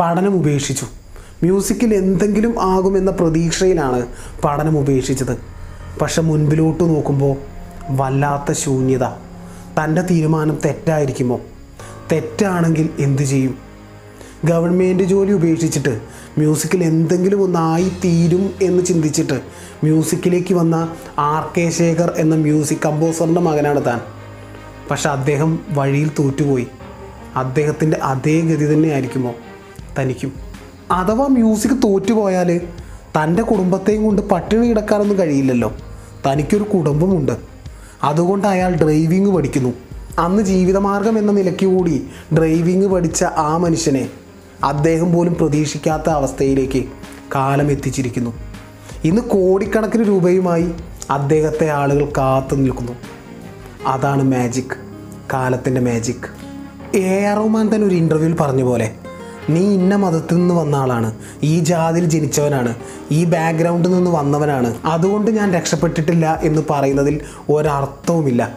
പഠനം ഉപേക്ഷിച്ചു. മ്യൂസിക്കിൽ എന്തെങ്കിലും ആകുമെന്ന പ്രതീക്ഷയിലാണ് പഠനം ഉപേക്ഷിച്ചത്. പക്ഷെ മുൻപിലോട്ട് നോക്കുമ്പോൾ വല്ലാത്ത ശൂന്യത. തന്റെ തീരുമാനം തെറ്റായിരിക്കുമോ? തെറ്റാണെങ്കിൽ എന്തു ചെയ്യും? ഗവൺമെന്റ് ജോലി ഉപേക്ഷിച്ചിട്ട് മ്യൂസിക്കിൽ എന്തെങ്കിലും ഒന്നായി തീരും എന്ന് ചിന്തിച്ചിട്ട് മ്യൂസിക്കിലേക്ക് വന്ന ആർ കെ ശേഖർ എന്ന മ്യൂസിക് കമ്പോസറിന്റെ മകനാണ് താൻ. പക്ഷെ അദ്ദേഹം വഴിയിൽ തോറ്റുപോയി. അദ്ദേഹത്തിന്റെ അതേ ഗതി തന്നെ ആയിരിക്കുമോ തനിക്കും. അഥവാ മ്യൂസിക് തോറ്റുപോയാൽ തന്റെ കുടുംബത്തെയും കൊണ്ട് പട്ടിണി കിടക്കാനൊന്നും കഴിയില്ലല്ലോ. തനിക്കൊരു കുടുംബമുണ്ട്. അതുകൊണ്ട് അയാൾ ഡ്രൈവിംഗ് പഠിക്കുന്നു. അന്ന് ജീവിതമാർഗം എന്ന നിലയ്ക്ക് കൂടി ഡ്രൈവിംഗ് പഠിച്ച ആ മനുഷ്യനെ അദ്ദേഹം പോലും പ്രതീക്ഷിക്കാത്ത അവസ്ഥയിലേക്ക് കാലം എത്തിച്ചിരിക്കുന്നു. ഇന്ന് കോടിക്കണക്കിന് രൂപയുമായി അദ്ദേഹത്തെ ആളുകൾ കാത്തു നിൽക്കുന്നു. അതാണ് മാജിക് കാലത്തിന്റെ മാജിക് എ ആർ റഹ്മാൻ തന്നെ ഒരു ഇന്റർവ്യൂവിൽ പറഞ്ഞ പോലെ നീ ഇന്ന മതത്തിൽ നിന്ന് വന്ന ആളാണ്. ഈ ജാതിയിൽ ജനിച്ചവനാണ്. ഈ ബാക്ക്ഗ്രൗണ്ടിൽ നിന്ന് വന്നവനാണ്. അതുകൊണ്ട് ഞാൻ രക്ഷപ്പെട്ടിട്ടില്ല എന്ന് പറയുന്നതിൽ ഒരർത്ഥവുമില്ല.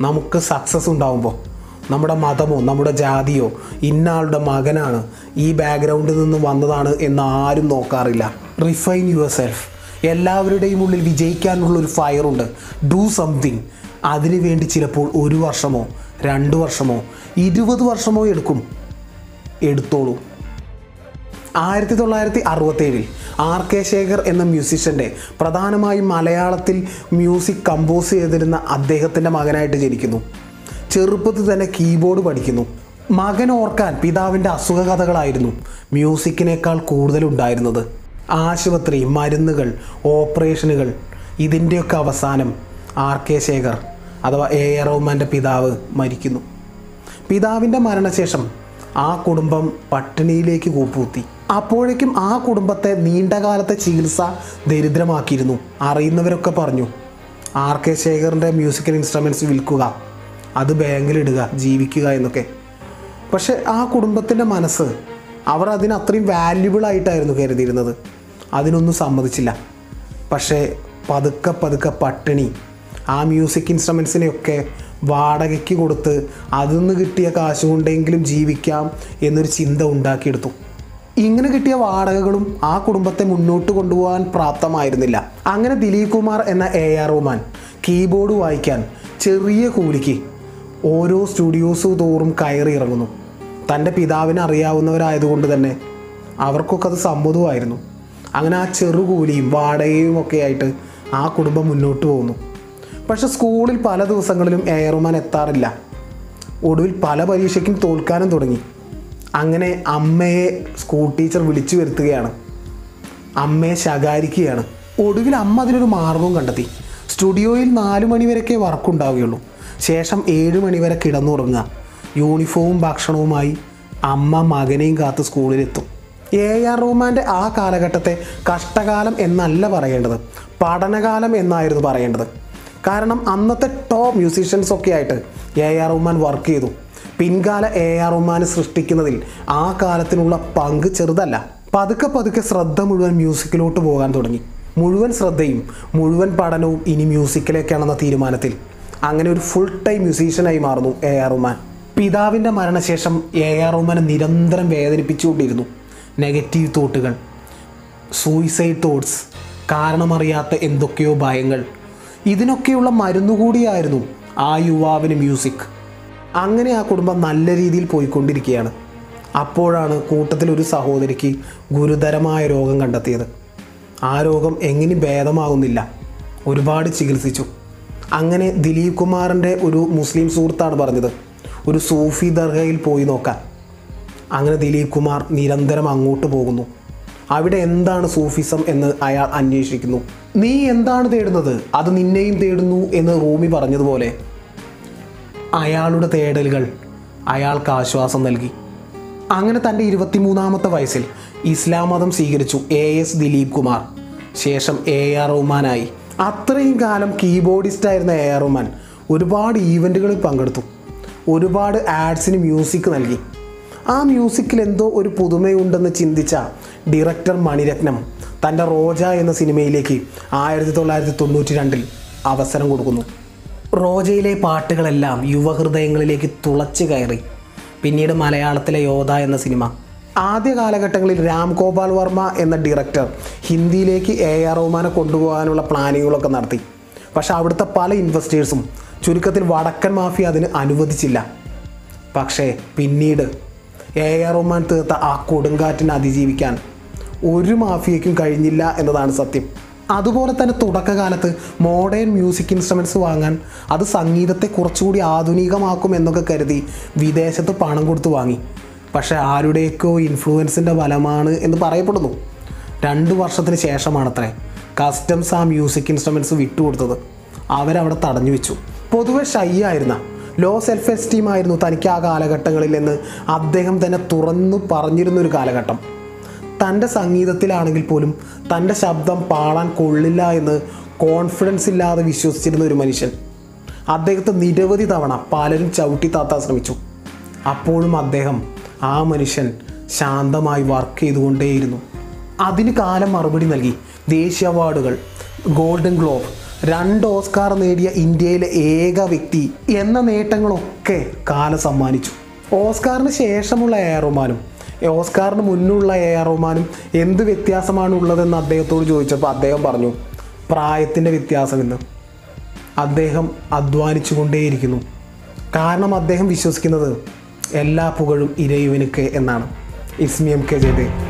നമുക്ക് സക്സസ് ഉണ്ടാവുമ്പോൾ നമ്മുടെ മതമോ നമ്മുടെ ജാതിയോ ഇന്ന ആളുടെ മകനാണ് ഈ ബാക്ക്ഗ്രൗണ്ടിൽ നിന്ന് വന്നതാണ് എന്ന് ആരും നോക്കാറില്ല. റിഫൈൻ യുവർ സെൽഫ് എല്ലാവരുടെയും ഉള്ളിൽ വിജയിക്കാനുള്ള ഒരു ഫയറുണ്ട് ഡൂ സംതിങ് അതിനു വേണ്ടി ചിലപ്പോൾ ഒരു വർഷമോ രണ്ട് വർഷമോ ഇരുപത് വർഷമോ എടുക്കും. എടുത്തോളൂ. ആയിരത്തി തൊള്ളായിരത്തി അറുപത്തേഴിൽ ആർ കെ ശേഖർ എന്ന മ്യൂസിഷ്യന്റെ പ്രധാനമായും മലയാളത്തിൽ മ്യൂസിക് കമ്പോസ് ചെയ്തിരുന്ന അദ്ദേഹത്തിന്റെ മകനായിട്ട് ജനിക്കുന്നു. ചെറുപ്പത്തിൽ തന്നെ കീബോർഡ് പഠിക്കുന്നു. മകൻ ഓർക്കാൻ പിതാവിന്റെ അസുഖ കഥകളായിരുന്നു മ്യൂസിക്കിനേക്കാൾ കൂടുതലുണ്ടായിരുന്നത് ആശുപത്രി മരുന്നുകൾ ഓപ്പറേഷനുകൾ ഇതിന്റെയൊക്കെ അവസാനം ആർ കെ ശേഖർ അഥവാ എ ആർ റഹ്മാന്റെ പിതാവ് മരിക്കുന്നു. പിതാവിന്റെ മരണശേഷം ആ കുടുംബം പട്ടിണിയിലേക്ക് കൂപ്പുകുത്തി. അപ്പോഴേക്കും ആ കുടുംബത്തെ നീണ്ടകാലത്തെ ചികിത്സ ദരിദ്രമാക്കിയിരുന്നു. അറിയുന്നവരൊക്കെ പറഞ്ഞു ആർ കെ ശേഖറിന്റെ മ്യൂസിക്കൽ ഇൻസ്ട്രുമെന്റ്സ് വിൽക്കുക അത് ബാങ്കിലിടുക ജീവിക്കുക എന്നൊക്കെ. പക്ഷെ ആ കുടുംബത്തിന്റെ മനസ്സ് അവർ അതിന് അത്രയും വാല്യുബിൾ ആയിട്ടായിരുന്നു കരുതിയിരുന്നത്. അതിനൊന്നും സമ്മതിച്ചില്ല. പക്ഷേ പതുക്കെ പതുക്കെ പട്ടിണി ആ മ്യൂസിക് ഇൻസ്ട്രുമെൻസിനെയൊക്കെ വാടകയ്ക്ക് കൊടുത്ത് അതിൽ നിന്ന് കിട്ടിയ കാശ് കൊണ്ടെങ്കിലും ജീവിക്കാം എന്നൊരു ചിന്ത ഉണ്ടാക്കിയെടുത്തു. ഇങ്ങനെ കിട്ടിയ വാടകകളും ആ കുടുംബത്തെ മുന്നോട്ട് കൊണ്ടുപോകാൻ പ്രാപ്തമായിരുന്നില്ല. അങ്ങനെ ദിലീപ് കുമാർ എന്ന എ ആർ റഹ്മാൻ കീബോർഡ് വായിക്കാൻ ചെറിയ കൂലിക്ക് ഓരോ സ്റ്റുഡിയോസ് തോറും കയറി ഇറങ്ങുന്നു. തന്റെ പിതാവിന് അറിയാവുന്നവരായതുകൊണ്ട് തന്നെ അവർക്കൊക്കെ അത് സമ്മതമായിരുന്നു അങ്ങനെ ആ ചെറുകൂലിയും വാടകയും ഒക്കെ ആയിട്ട് ആ കുടുംബം മുന്നോട്ട് പോകുന്നു. പക്ഷെ സ്കൂളിൽ പല ദിവസങ്ങളിലും എയർമാൻ എത്താറില്ല. ഒടുവിൽ പല പരീക്ഷയ്ക്കും തോൽക്കാനും തുടങ്ങി. അങ്ങനെ അമ്മയെ സ്കൂൾ ടീച്ചർ വിളിച്ചു വരുത്തുകയാണ്. അമ്മയെ ശകാരിക്കുകയാണ്. ഒടുവിൽ അമ്മ അതിനൊരു മാർഗവും കണ്ടെത്തി. സ്റ്റുഡിയോയിൽ നാല് വർക്ക് ഉണ്ടാവുകയുള്ളൂ. ശേഷം ഏഴ് മണിവരെ കിടന്നുറങ്ങുക. യൂണിഫോമും ഭക്ഷണവുമായി അമ്മ മകനെയും കാത്ത് സ്കൂളിലെത്തും. എ ആർ റഹ്മാന്റെ ആ കാലഘട്ടത്തെ കഷ്ടകാലം എന്നല്ല പറയേണ്ടത്. പഠനകാലം എന്നായിരുന്നു പറയേണ്ടത്. കാരണം അന്നത്തെ ടോപ്പ് മ്യൂസീഷ്യൻസ് ഒക്കെ ആയിട്ട് എ ആർ റഹ്മാൻ വർക്ക് ചെയ്തു. പിൻകാല എ ആർ റഹ്മാൻ സൃഷ്ടിക്കുന്നതിൽ ആ കാലത്തിനുള്ള പങ്ക് ചെറുതല്ല. പതുക്കെ പതുക്കെ ശ്രദ്ധ മുഴുവൻ മ്യൂസിക്കിലോട്ട് പോകാൻ തുടങ്ങി. മുഴുവൻ ശ്രദ്ധയും മുഴുവൻ പഠനവും ഇനി മ്യൂസിക്കിലേക്കാണെന്ന തീരുമാനത്തിൽ. അങ്ങനെ ഒരു ഫുൾ ടൈം മ്യൂസീഷ്യനായി മാറുന്നു എ ആർ റഹ്മാൻ. പിതാവിന്റെ മരണശേഷം എ ആർ റഹ്മാനെ നിരന്തരം വേദനിപ്പിച്ചുകൊണ്ടിരുന്നു. നെഗറ്റീവ് തോട്ടുകൾ സൂയിസൈഡ് തോട്ട്സ് കാരണമറിയാത്ത എന്തൊക്കെയോ ഭയങ്ങൾ ഇതിനൊക്കെയുള്ള മരുന്നുകൂടിയായിരുന്നു ആ യുവാവിന് മ്യൂസിക് അങ്ങനെ ആ കുടുംബം നല്ല രീതിയിൽ പോയിക്കൊണ്ടിരിക്കുകയാണ്. അപ്പോഴാണ് കൂട്ടത്തിൽ ഒരു സഹോദരിക്ക് ഗുരുതരമായ രോഗം കണ്ടെത്തിയത്. ആ രോഗം എങ്ങനെ ഭേദമാകുന്നില്ല. ഒരുപാട് ചികിത്സിച്ചു. അങ്ങനെ ദിലീപ് കുമാറിന്റെ ഒരു മുസ്ലിം സുഹൃത്താണ് പറഞ്ഞത് ഒരു സൂഫി ദർഗയിൽ പോയി നോക്കാൻ. അങ്ങനെ ദിലീപ് കുമാർ നിരന്തരം അങ്ങോട്ട് പോകുന്നു. അവിടെ എന്താണ് സൂഫിസം എന്ന് അയാൾ അന്വേഷിക്കുന്നു. നീ എന്താണ് തേടുന്നത്? അത് നിന്നെയും തേടുന്നു എന്ന് റൂമി പറഞ്ഞതുപോലെ. അയാളുടെ തേടലുകൾ അയാൾക്ക് ആശ്വാസം നൽകി. അങ്ങനെ തന്റെ ഇരുപത്തിമൂന്നാമത്തെ വയസ്സിൽ ഇസ്ലാം മതം സ്വീകരിച്ചു എ എസ് ദിലീപ് കുമാർ. ശേഷം എ ആർ റഹ്മാനായി അത്രയും കാലം കീബോർഡിസ്റ്റായിരുന്ന എ ആർ റഹ്മാൻ ഒരുപാട് ഈവന്റുകളിൽ പങ്കെടുത്തു. ഒരുപാട് ആഡ്സിന് മ്യൂസിക് നൽകി. ആ മ്യൂസിക്കിൽ എന്തോ ഒരു പുതുമയുണ്ടെന്ന് ചിന്തിച്ച ഡയറക്ടർ മണിരത്നം തന്റെ റോജ എന്ന സിനിമയിലേക്ക് ആയിരത്തി തൊള്ളായിരത്തി തൊണ്ണൂറ്റി രണ്ടിൽ അവസരം കൊടുക്കുന്നു. റോജയിലെ പാട്ടുകളെല്ലാം യുവഹൃദയങ്ങളിലേക്ക് തുളച്ചു കയറി. പിന്നീട് മലയാളത്തിലെ യോധ എന്ന സിനിമ. ആദ്യ കാലഘട്ടങ്ങളിൽ രാം ഗോപാൽ വർമ്മ എന്ന ഡയറക്ടർ ഹിന്ദിയിലേക്ക് എ ആർ റഹ്മാനെ കൊണ്ടുപോകാനുള്ള പ്ലാനിങ്ങുകളൊക്കെ നടത്തി. പക്ഷേ അവിടുത്തെ പല ഇൻവെസ്റ്റേഴ്സും ചുരുക്കത്തിൽ വടക്കൻ മാഫിയ അതിന് അനുവദിച്ചില്ല. പക്ഷേ പിന്നീട് എ ആർ റഹ്മാൻ തീർത്ത ആ കൊടുങ്കാറ്റിനെ അതിജീവിക്കാൻ ഒരു മാഫിയയ്ക്കും കഴിഞ്ഞില്ല എന്നതാണ് സത്യം. അതുപോലെ തന്നെ തുടക്കകാലത്ത് മോഡേൺ മ്യൂസിക് ഇൻസ്ട്രുമെന്റ്സ് വാങ്ങാൻ അത് സംഗീതത്തെ കുറച്ചുകൂടി ആധുനികമാക്കും എന്നൊക്കെ കരുതി വിദേശത്ത് പണം കൊടുത്ത് വാങ്ങി. പക്ഷേ ആരുടെയൊക്കെയോ ഇൻഫ്ലുവൻസിന്റെ ഫലമാണ് എന്ന് പറയപ്പെടുന്നു. രണ്ട് വർഷത്തിന് ശേഷമാണത്രേ കസ്റ്റംസ് ആ മ്യൂസിക് ഇൻസ്ട്രുമെന്റ്സ് വിട്ടുകൊടുത്തത്. അവരവിടെ തടഞ്ഞു വെച്ചു. പൊതുവെ ഷൈ ആയിരുന്ന ലോ സെൽഫ് എസ്റ്റീം ആയിരുന്നു തനിക്ക് ആ കാലഘട്ടങ്ങളിൽ എന്ന്. അദ്ദേഹം തന്നെ തുറന്നു പറഞ്ഞിരുന്ന ഒരു കാലഘട്ടം. തന്റെ സംഗീതത്തിലാണെങ്കിൽ പോലും തന്റെ ശബ്ദം പാടാൻ കൊള്ളില്ല എന്ന് കോൺഫിഡൻസ് ഇല്ലാതെ വിശ്വസിച്ചിരുന്ന ഒരു മനുഷ്യൻ. അദ്ദേഹത്തെ നിരവധി തവണ പലരും ചവിട്ടി താത്താൻ ശ്രമിച്ചു. അപ്പോഴും അദ്ദേഹം ആ മനുഷ്യൻ ശാന്തമായി വർക്ക് ചെയ്തുകൊണ്ടേയിരുന്നു. അതിന് കാലം മറുപടി നൽകി. ദേശീയ അവാർഡുകൾ ഗോൾഡൻ ഗ്ലോബ് രണ്ട് ഓസ്കാർ നേടിയ ഇന്ത്യയിലെ ഏക വ്യക്തി എന്ന നേട്ടങ്ങളൊക്കെ കാലം സമ്മാനിച്ചു. ഓസ്കാറിന് ശേഷമുള്ള എ ഓസ്കാറിന് മുന്നുള്ള എ റഹ്മാനും എന്ത് വ്യത്യാസമാണ് ഉള്ളതെന്ന് അദ്ദേഹത്തോട് ചോദിച്ചപ്പോൾ അദ്ദേഹം പറഞ്ഞു പ്രായത്തിന്റെ വ്യത്യാസമെന്ന്. അദ്ദേഹം അധ്വാനിച്ചു കൊണ്ടേയിരിക്കുന്നു കാരണം അദ്ദേഹം വിശ്വസിക്കുന്നത് എല്ലാ പുകഴും ഇരയുവിനുക്ക് എന്നാണ്. ഇസ്മി എം കെ ജയദേവ്.